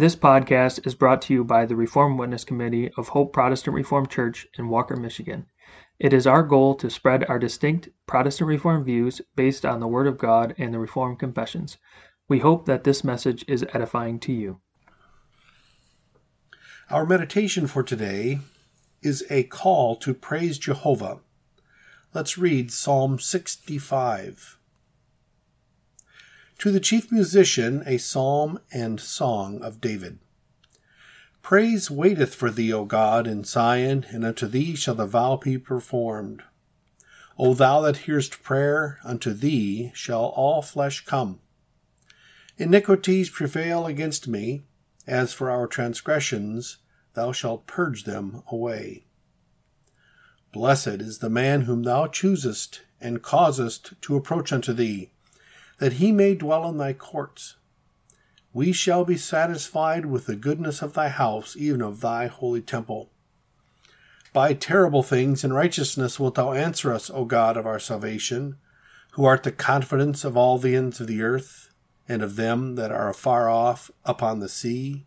This podcast is brought to you by the Reformed Witness Committee of Hope Protestant Reformed Church in Walker, Michigan. It is our goal to spread our distinct Protestant Reformed views based on the Word of God and the Reformed Confessions. We hope that this message is edifying to you. Our meditation for today is a call to praise Jehovah. Let's read Psalm 65. To the chief musician, a psalm and song of David. Praise waiteth for thee, O God, in Zion, and unto thee shall the vow be performed. O thou that hearest prayer, unto thee shall all flesh come. Iniquities prevail against me, as for our transgressions, thou shalt purge them away. Blessed is the man whom thou choosest and causest to approach unto thee, that he may dwell in thy courts. We shall be satisfied with the goodness of thy house, even of thy holy temple. By terrible things and righteousness wilt thou answer us, O God of our salvation, who art the confidence of all the ends of the earth, and of them that are afar off upon the sea,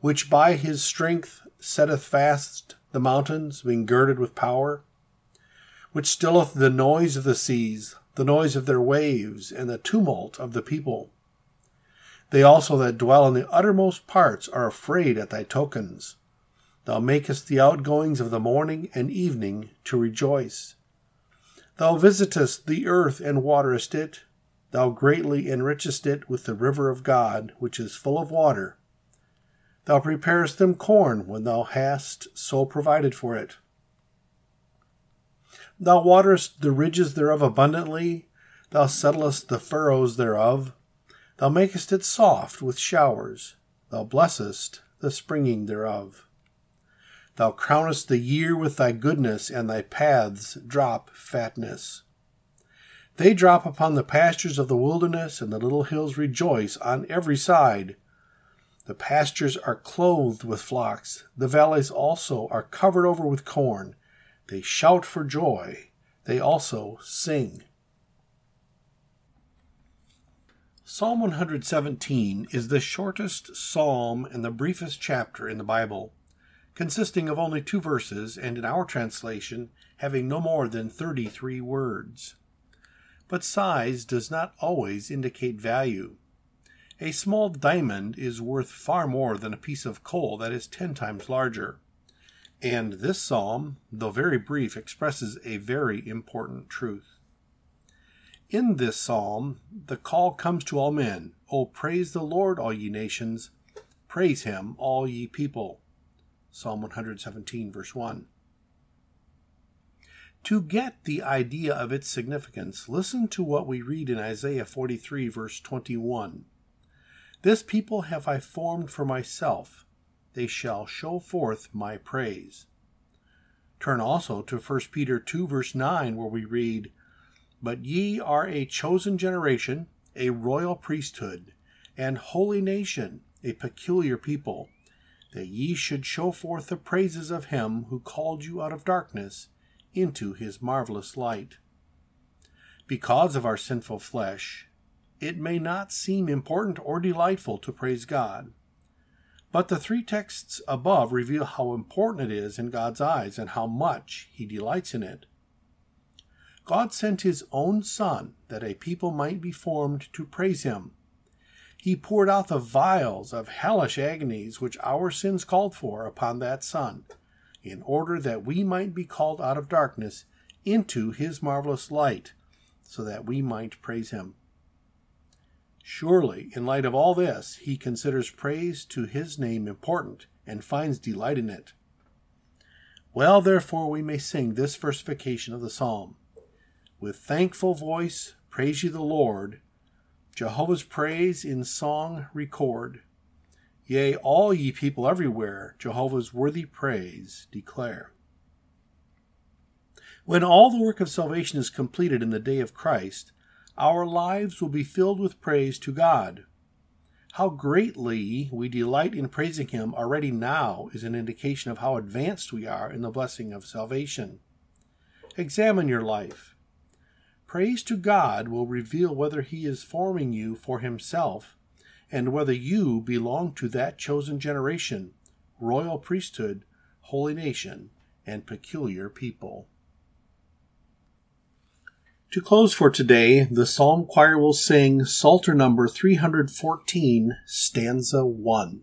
which by his strength setteth fast the mountains, being girded with power, which stilleth the noise of the seas, the noise of their waves, and the tumult of the people. They also that dwell in the uttermost parts are afraid at thy tokens. Thou makest the outgoings of the morning and evening to rejoice. Thou visitest the earth and waterest it. Thou greatly enrichest it with the river of God, which is full of water. Thou preparest them corn when thou hast so provided for it. Thou waterest the ridges thereof abundantly, thou settlest the furrows thereof, thou makest it soft with showers, thou blessest the springing thereof. Thou crownest the year with thy goodness, and thy paths drop fatness. They drop upon the pastures of the wilderness, and the little hills rejoice on every side. The pastures are clothed with flocks, the valleys also are covered over with corn. They shout for joy, they also sing. Psalm 117 is the shortest psalm and the briefest chapter in the Bible, consisting of only two verses, and in our translation, having no more than 33 words. But size does not always indicate value. A small diamond is worth far more than a piece of coal that is ten times larger. And this psalm, though very brief, expresses a very important truth. In this psalm, the call comes to all men O praise the Lord, all ye nations, praise him, all ye people. Psalm 117, verse 1. To get the idea of its significance, listen to what we read in Isaiah 43, verse 21. This people have I formed for myself, they shall show forth my praise. Turn also to 1 Peter 2, verse 9, where we read, But ye are a chosen generation, a royal priesthood, and holy nation, a peculiar people, that ye should show forth the praises of him who called you out of darkness into his marvelous light. Because of our sinful flesh, it may not seem important or delightful to praise God. But the three texts above reveal how important it is in God's eyes and how much He delights in it. God sent His own Son that a people might be formed to praise Him. He poured out the vials of hellish agonies which our sins called for upon that Son, in order that we might be called out of darkness into His marvelous light, so that we might praise Him. Surely, in light of all this, he considers praise to his name important and finds delight in it. Well, therefore, we may sing this versification of the psalm With thankful voice, praise ye the Lord. Jehovah's praise in song record. Yea, all ye people everywhere, Jehovah's worthy praise declare. When all the work of salvation is completed in the day of Christ, our lives will be filled with praise to God. How greatly we delight in praising Him already now is an indication of how advanced we are in the blessing of salvation. Examine your life. Praise to God will reveal whether He is forming you for Himself and whether you belong to that chosen generation, royal priesthood, holy nation, and peculiar people. To close for today, the Psalm Choir will sing Psalter number 314, stanza 1.